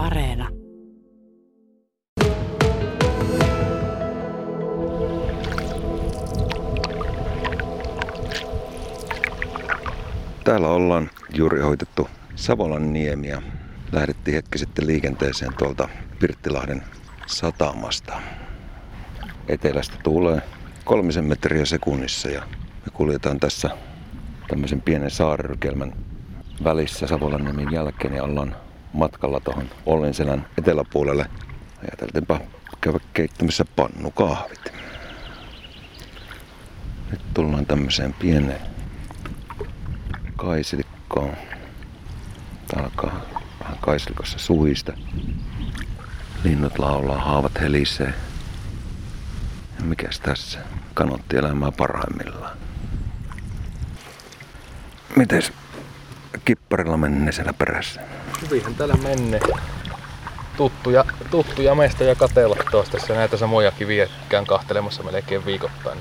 Areena. Täällä ollaan juuri hoitettu Savolan niemiä. Lähdettiin hetki sitten liikenteeseen tuolta Pirttilahden satamasta. Etelästä tulee kolmisen metriä sekunnissa ja me kuljetaan tässä tämmöisen pienen saarirykelmän välissä Savolan niemen jälkeen ja ollaan matkalla tuohon Ollinselän eteläpuolelle. Ajateltiinpa käydä keittämässä pannukahvit. Nyt tullaan tämmöiseen pieneen kaisilkkoon. Tää alkaa vähän kaisilkossa suista. Linnut laulaa, haavat helisee. Ja mikäs tässä? Kanotti elämää parhaimmillaan. Mites kipparilla menee siellä perässä? Hyvinhän täällä menee. Tuttuja, tuttuja meistä ja katella tuosta tässä näitä samoja kiviä käyn kahtelemassa melkein viikoittain.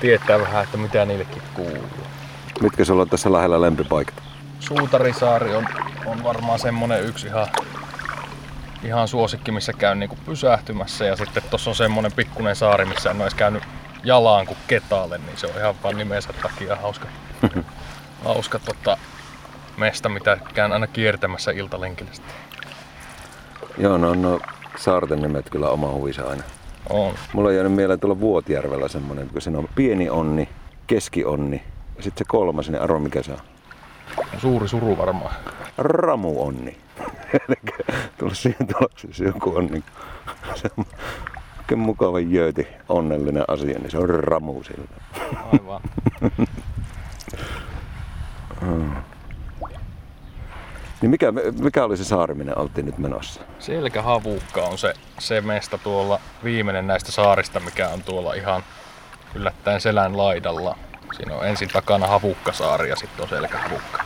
Tietää vähän, että mitä niillekin kuuluu. Mitkä sulla on tässä lähellä lempipaikat? Suutarisaari on, on varmaan semmonen yksi ihan, ihan suosikki, missä käyn niinku pysähtymässä. Ja sitten tossa on semmonen pikkunen saari, missä en ole edes käynyt jalaan kuin ketaalle, niin se on ihan vaan nimensä takia hauska, hauska tota, mesta, mitä käyn aina kiertämässä iltalenkillä sitten. Joo, no, no saarten nimet kyllä oma huvisa aina. On. Mulla on jäänyt mieleen tuolla Vuotijärvellä semmonen, kun siinä on pieni onni, keskionni ja sitten se kolmas, niin arvo mikä se on? Suuri suru varmaan. Ramu onni. Tullut siihen tulokseen, se joku on niin se mukava jööti, onnellinen asia, niin se on ramu sillä. Aivan. Niin mikä, mikä oli se saari, minne oltiin nyt menossa? Selkähavukka on se, se mesta tuolla viimeinen näistä saarista, mikä on tuolla ihan yllättäen selän laidalla. Siinä on ensin takana Havukkasaari ja sitten on Selkähavukka.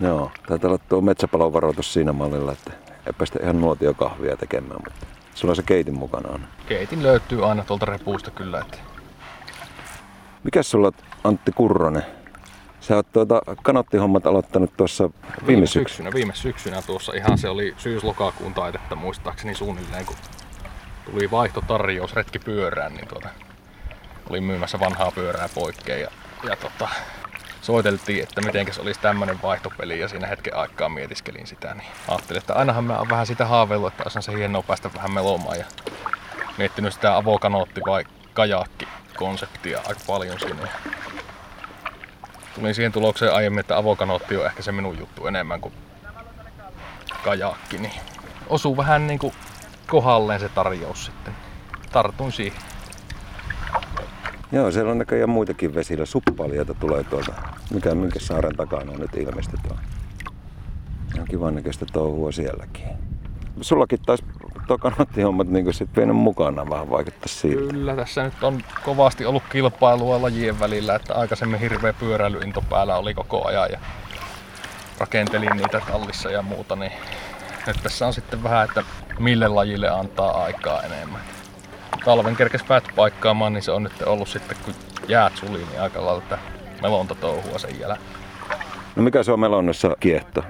Joo, taitaa olla tuo metsäpalon varoitus siinä mallilla, että ei päästä ihan nuotiokahvia tekemään, mutta sulla on se keitin mukanaan. Keitin löytyy aina tuolta repuusta kyllä. Että Mikäs sulla Antti Kurronen? Sä oot tuota kanottihommat aloittanut tuossa viime, viime syksynä. syksynä, viime syksynä tuossa ihan se oli syys-lokakuun taitetta muistaakseni suunnilleen, kun tuli vaihtotarjous retki pyörään, niin tuota, olin myymässä vanhaa pyörää poikkeen ja, ja tota, soiteltiin, että mitenkäs olisi tämmönen vaihtopeli ja siinä hetken aikaa mietiskelin sitä, niin ajattelin, että ainahan mä oon vähän sitä haaveillut, että olisi se hienoa päästä vähän melomaan ja miettinyt sitä avokanootti vai kajakki konseptia aika paljon siinä. Tulin siihen tulokseen aiemmin, että avokanootti on ehkä se minun juttu enemmän kuin kajakki, niin osuu vähän niin kuin kohdalleen se tarjous sitten. Tartun siihen. Joo, siellä on näköjään muitakin vesillä. Suppalioita tulee tuolta. Mikä, minkä saaren takana on nyt ilmestetään. Ihan kivan näköistä touhua sielläkin. Sullakin taisi tuo kanottihommat niin sit vienyt mukana vähän vaikuttaa siltä. Kyllä, tässä nyt on kovasti ollut kilpailua lajien välillä, että aikaisemmin hirveä pyöräilyinto päällä oli koko ajan ja rakentelin niitä tallissa ja muuta, niin nyt tässä on sitten vähän, että mille lajille antaa aikaa enemmän. Talven kerkes päät paikkaamaan, niin se on nyt ollut sitten, kun jäät suli, niin aika lailla melonta touhua sen jälkeen. No mikä se on melonnassa kiehto?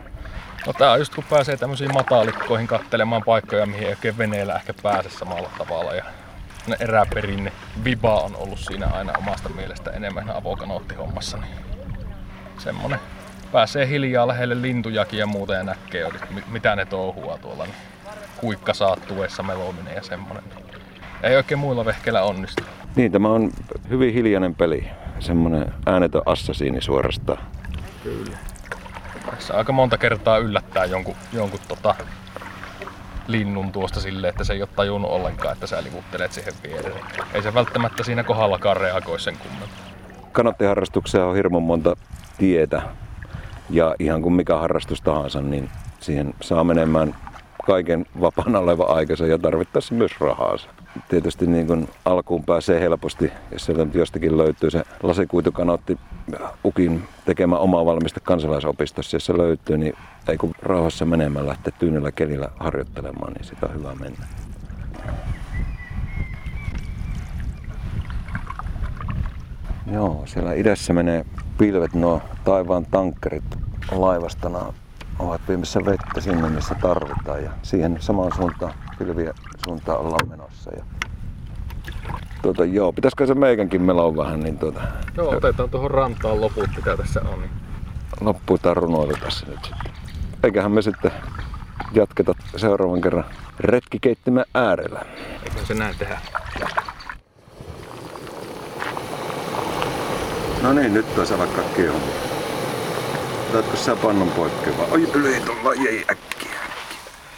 No tää on just kun pääsee tämmöisiin matalikkoihin kattelemaan paikkoja, mihin ei oikein veneellä ehkä pääse samalla tavalla. Ja ne eräperinne viba on ollut siinä aina omasta mielestä enemmän avokanootti-hommassa. Niin semmonen pääsee hiljaa lähelle lintujakin ja muuta ja näkee mi- mitä ne touhua tuolla. Niin kuikka saattuessa melominen ja semmonen. Ei oikein muilla vehkeillä onnistu. Niin, tämä on hyvin hiljainen peli. Semmonen äänetön assasiini suorastaan. Kyllä. Tässä aika monta kertaa yllättää jonkun, jonkun tota, linnun tuosta silleen, että se ei ole tajunnut ollenkaan, että sä livuttelet siihen viereen. Ei se välttämättä siinä kohdallakaan reagoi sen kummemmin. Kanottiharrastukseen on hirmu monta tietä. Ja ihan kuin mikä harrastus tahansa, niin siihen saa menemään kaiken vapaana oleva aikansa ja tarvittaessa myös rahaansa. Tietysti niin kuin alkuun pääsee helposti, jos sieltä nyt jostakin löytyy se lasikuitukanotti Ukin tekemä oma valmiste kansalaisopistossa, jos se löytyy, niin ei kun rauhassa menemään lähteä tyynellä kelillä harjoittelemaan, niin sitä on hyvä mennä. Joo, siellä idässä menee pilvet nuo taivaan tankkerit laivastana ovat viemässä vettä sinne, missä tarvitaan. Ja siihen samaan suuntaan, pilvien suuntaan ollaan menossa. Ja tuota, joo, pitäisikö se meikänkin meloa vähän, niin tuota, Joo, otetaan tuohon rantaan loput, mitä tässä on. Niin loppuu tää runoilu tässä nyt sitten. Eiköhän me sitten jatketa seuraavan kerran retkikeittimen äärellä. eikö se näin tehdä? No niin, nyt taisi alkaa kiehumia. Otatko sä pannun poikki vai? Oi, yli tulla, jäi äkkiä.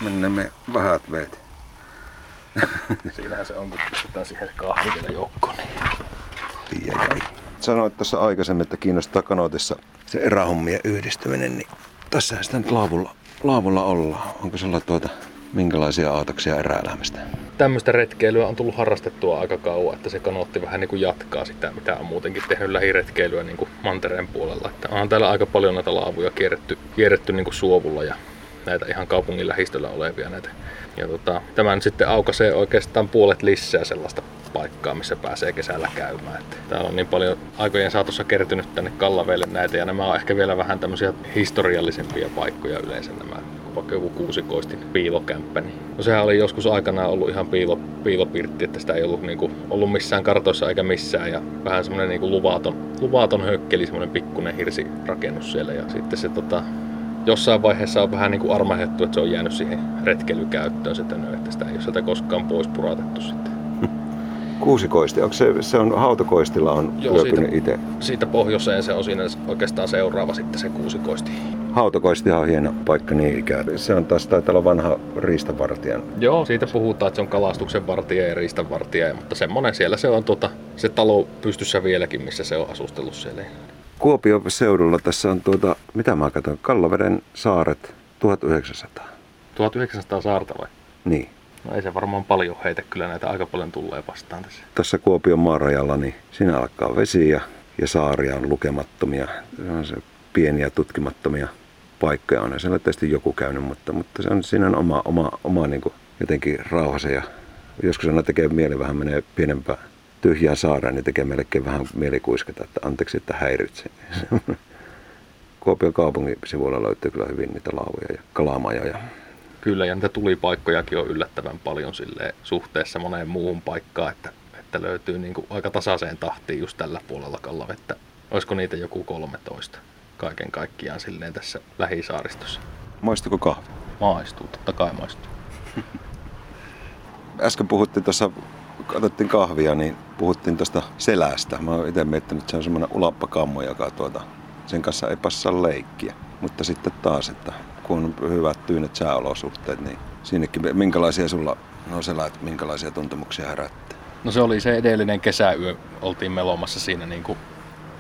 Mennään me vähät veet. Siinähän se on, kun pistetään siihen kahvi vielä joukkoon. Niin. Jäi, jäi. Sanoit tuossa aikaisemmin, että kiinnostaa kanootissa se erähommien yhdistäminen, niin tässähän sitä nyt laavulla, laavulla ollaan. Onko sulla tuota minkälaisia aatoksia eräelämästä? Tämmöistä retkeilyä on tullut harrastettua aika kauan, että se kanootti vähän niin kuin jatkaa sitä, mitä on muutenkin tehnyt lähiretkeilyä niin kuin mantereen puolella. Että on täällä aika paljon näitä laavuja kierretty, kierretty niin kuin suovulla ja näitä ihan kaupungin lähistöllä olevia näitä. Ja tota, tämä nyt sitten aukaisee oikeastaan puolet lisää sellaista paikkaa, missä pääsee kesällä käymään. Että täällä on niin paljon aikojen saatossa kertynyt tänne Kallaveelle näitä ja nämä on ehkä vielä vähän tämmöisiä historiallisempia paikkoja yleensä nämä vaikka joku kuusikoistin piilokämppä. Niin. No sehän oli joskus aikanaan ollut ihan piilo, piilopirtti, että sitä ei ollut, niinku, ollut missään kartoissa eikä missään. Ja vähän semmoinen niinku luvaton, luvaton hökkeli, semmoinen pikkuinen hirsirakennus siellä. Ja sitten se tota, jossain vaiheessa on vähän niinku armahdettu, että se on jäänyt siihen retkeilykäyttöön nyt, että sitä ei ole sieltä koskaan pois puratettu sitten. Kuusikoisti, onko se, se on hautakoistilla on Joo, siitä- itse? Siitä pohjoiseen se on siinä oikeastaan seuraava sitten se kuusikoisti. Hautakoistihan on hieno paikka niin ikään. Se on taas taitaa olla vanha riistavartijan. Joo, siitä puhutaan, että se on kalastuksen vartija ja riistan vartija, mutta semmonen siellä se on tota, se talo pystyssä vieläkin, missä se on asustellut siellä. Kuopion seudulla tässä on tuota, mitä mä katson, Kallaveden saaret 1900. 1900 saarta vai? Niin. No ei se varmaan paljon heitä, kyllä näitä aika paljon tulee vastaan tässä. Tässä Kuopion maarajalla, niin siinä alkaa vesi ja, ja saaria on lukemattomia. Se on se pieniä tutkimattomia paikkoja. On siellä tietysti joku käynyt, mutta, mutta se on, siinä oma, oma, oma niin kuin jotenkin rauhassa ja joskus aina tekee mieli vähän menee pienempään tyhjään saareen, niin tekee melkein vähän mieli kuiskata, että anteeksi, että häiritse. Kuopion kaupungin sivuilla löytyy kyllä hyvin niitä lauvoja ja kalamajoja. Kyllä, ja niitä tulipaikkojakin on yllättävän paljon silleen, suhteessa moneen muuhun paikkaan, että, että löytyy niin kuin aika tasaiseen tahtiin just tällä puolella Kallavettä. Olisiko niitä joku 13 kaiken kaikkiaan silleen tässä lähisaaristossa? Maistuko kahvi? Maistuu, totta kai maistuu. äsken puhuttiin tuossa, otettiin kahvia, niin puhuttiin tuosta selästä. Mä oon itse miettinyt, että se on semmoinen ulappakammo, joka tuota, sen kanssa ei passaa leikkiä. Mutta sitten taas, että kun on hyvät tyynet sääolosuhteet, niin siinäkin minkälaisia sulla no selät, minkälaisia tuntemuksia herättää? No se oli se edellinen kesäyö, oltiin melomassa siinä niin kuin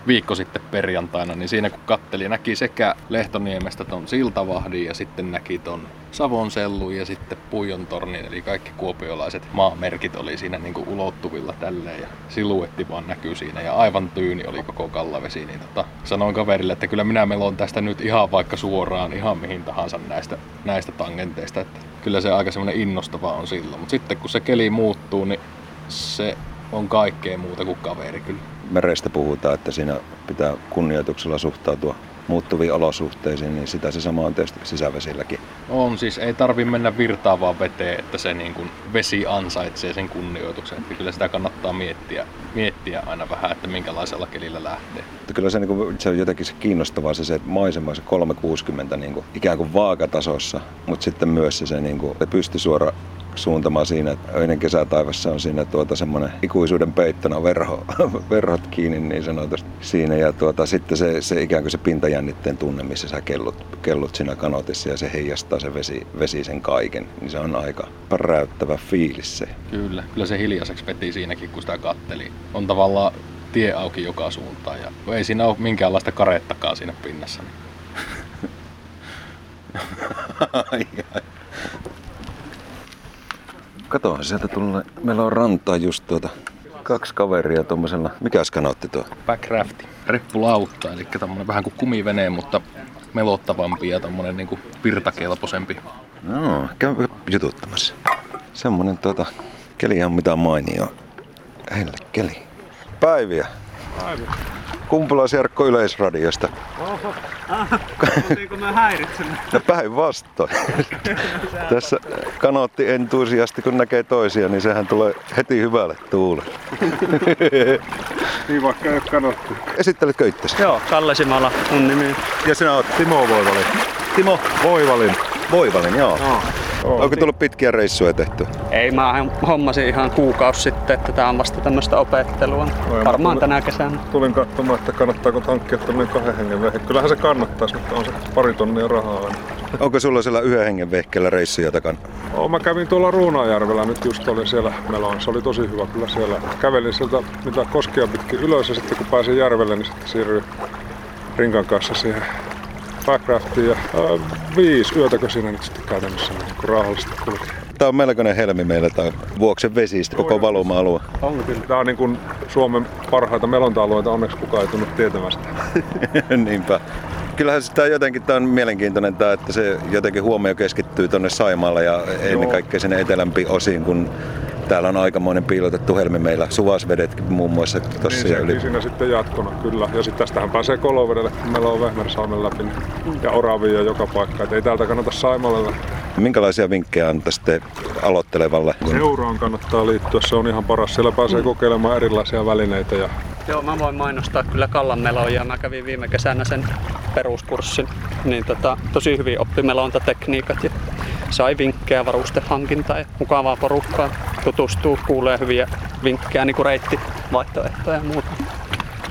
viikko sitten perjantaina, niin siinä kun katteli, näki sekä Lehtoniemestä ton Siltavahdin ja sitten näki ton Savon sellun ja sitten Puijon tornin, eli kaikki kuopiolaiset maamerkit oli siinä niin kuin ulottuvilla tälleen ja siluetti vaan näkyy siinä. Ja aivan tyyni oli koko kallavesi, niin tota, sanoin kaverille, että kyllä minä melon tästä nyt ihan vaikka suoraan, ihan mihin tahansa näistä, näistä tangenteista, että kyllä se aika semmoinen innostava on silloin, mutta sitten kun se keli muuttuu, niin se on kaikkea muuta kuin kaveri kyllä. Merestä puhutaan, että siinä pitää kunnioituksella suhtautua muuttuviin olosuhteisiin, niin sitä se sama on tietysti sisävesilläkin. On siis, ei tarvi mennä virtaavaan veteen, että se niin kuin vesi ansaitsee sen kunnioituksen. Että kyllä sitä kannattaa miettiä, miettiä aina vähän, että minkälaisella kelillä lähtee. Mutta kyllä se, niin kuin, se on jotenkin se kiinnostavaa se, se että maisema se 360 niin kuin, ikään kuin vaakatasossa, mutta sitten myös se, se niin kuin, pystysuora suuntama siinä, että öinen kesätaivassa on siinä tuota semmoinen ikuisuuden peittona verho, verhot kiinni niin sanotusti siinä ja tuota, sitten se, se ikään kuin se pintajännitteen tunne, missä sä kellut, kellut siinä kanotissa ja se heijastaa se vesi, vesi sen kaiken, niin se on aika päräyttävä fiilis se. Kyllä, kyllä se hiljaiseksi veti siinäkin, kun sitä katteli. On tavallaan tie auki joka suuntaan ja ei siinä ole minkäänlaista karettakaan siinä pinnassa. Niin. ai, ai. Katohan sieltä tulee. Meillä on rantaa just tuota kaksi kaveria tuommoisella. Mikäs kanootti tuo? Backrafti, reppulautta, eli tämmönen vähän kuin kumivene, mutta melottavampi ja tämmönen niin virtakelpoisempi. No, käy jututtamassa. Semmonen tuota, keli on mitään mainio. Helle keli. Päiviä. Aivan. Kumpulas Jarkko Yleisradiosta. Oho, ah, mä häiritsemme? No päinvastoin. Tässä kanootti entuisiasti, kun näkee toisia, niin sehän tulee heti hyvälle tuulelle. Niin vaikka ei ole. Esittelitkö itsesi? Joo, Kalle Simala mun nimi. Ja sinä oot Timo Voivalin. Timo Voivalin. Voivalin, joo. No. Onko tullut pitkiä reissuja tehty? Ei, mä hommasin ihan kuukausi sitten, että tää on vasta tämmöstä opettelua. Oi, Varmaan mä- tänä kesänä. Tulin katsomaan, että kannattaako hankkia tämmönen kahden hengen vehje. Kyllähän se kannattaisi, mutta on se pari tonnia rahaa aina. Onko sulla siellä yhden hengen vehkeellä reissuja takana? Oo, mä kävin tuolla Ruunajärvellä, nyt just olin siellä meloon. Se oli tosi hyvä kyllä siellä. Kävelin sieltä mitä koskia pitkin ylös ja sitten kun pääsin järvelle, niin sitten siirryin Rinkan kanssa siihen backraftiin. Ja ää, viisi yötäkö siinä nyt sitten käytännössä niin kun rauhallisesti kulki. Tää on melkoinen helmi meillä, tää on Vuoksen vesistä, koko valuma-alue. On kyllä. Tää on niin kuin Suomen parhaita melonta-alueita, onneksi kukaan ei tunnu tietämästä. Niinpä. Kyllähän sitä jotenkin tää on mielenkiintoinen tää, että se jotenkin huomio keskittyy tonne Saimaalle ja ennen kaikkea sinne etelämpiin osiin, kun täällä on aikamoinen piilotettu helmi meillä. Suvasvedetkin muun muassa tossa Niin ja yli. siinä sitten jatkona, kyllä. Ja sitten tästähän pääsee Kolovedelle, kun meillä on Vehmersalmen läpi. Niin. Ja Oravia joka paikka. Et ei täältä kannata Saimalle. Minkälaisia vinkkejä antaisitte aloittelevalle? Seuraan kannattaa liittyä, se on ihan paras. Siellä pääsee kokeilemaan erilaisia välineitä. Ja Joo, mä voin mainostaa kyllä Kallan meloja. Mä kävin viime kesänä sen peruskurssin. Niin tota, tosi hyvin oppi melontatekniikat ja sai vinkkejä varustehankintaan ja mukavaa porukkaa. Tutustuu, kuulee hyviä vinkkejä, niin kuin reittivaihtoehtoja ja muuta.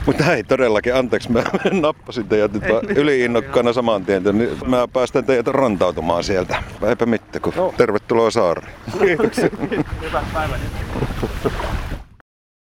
Mutta hei, todellakin, anteeksi, mä nappasin teidät nyt vaan yliinnokkaana saman tien. Niin mä päästän teidät rantautumaan sieltä. Eipä mitään, kun tervetuloa saareen. Hyvää päivää.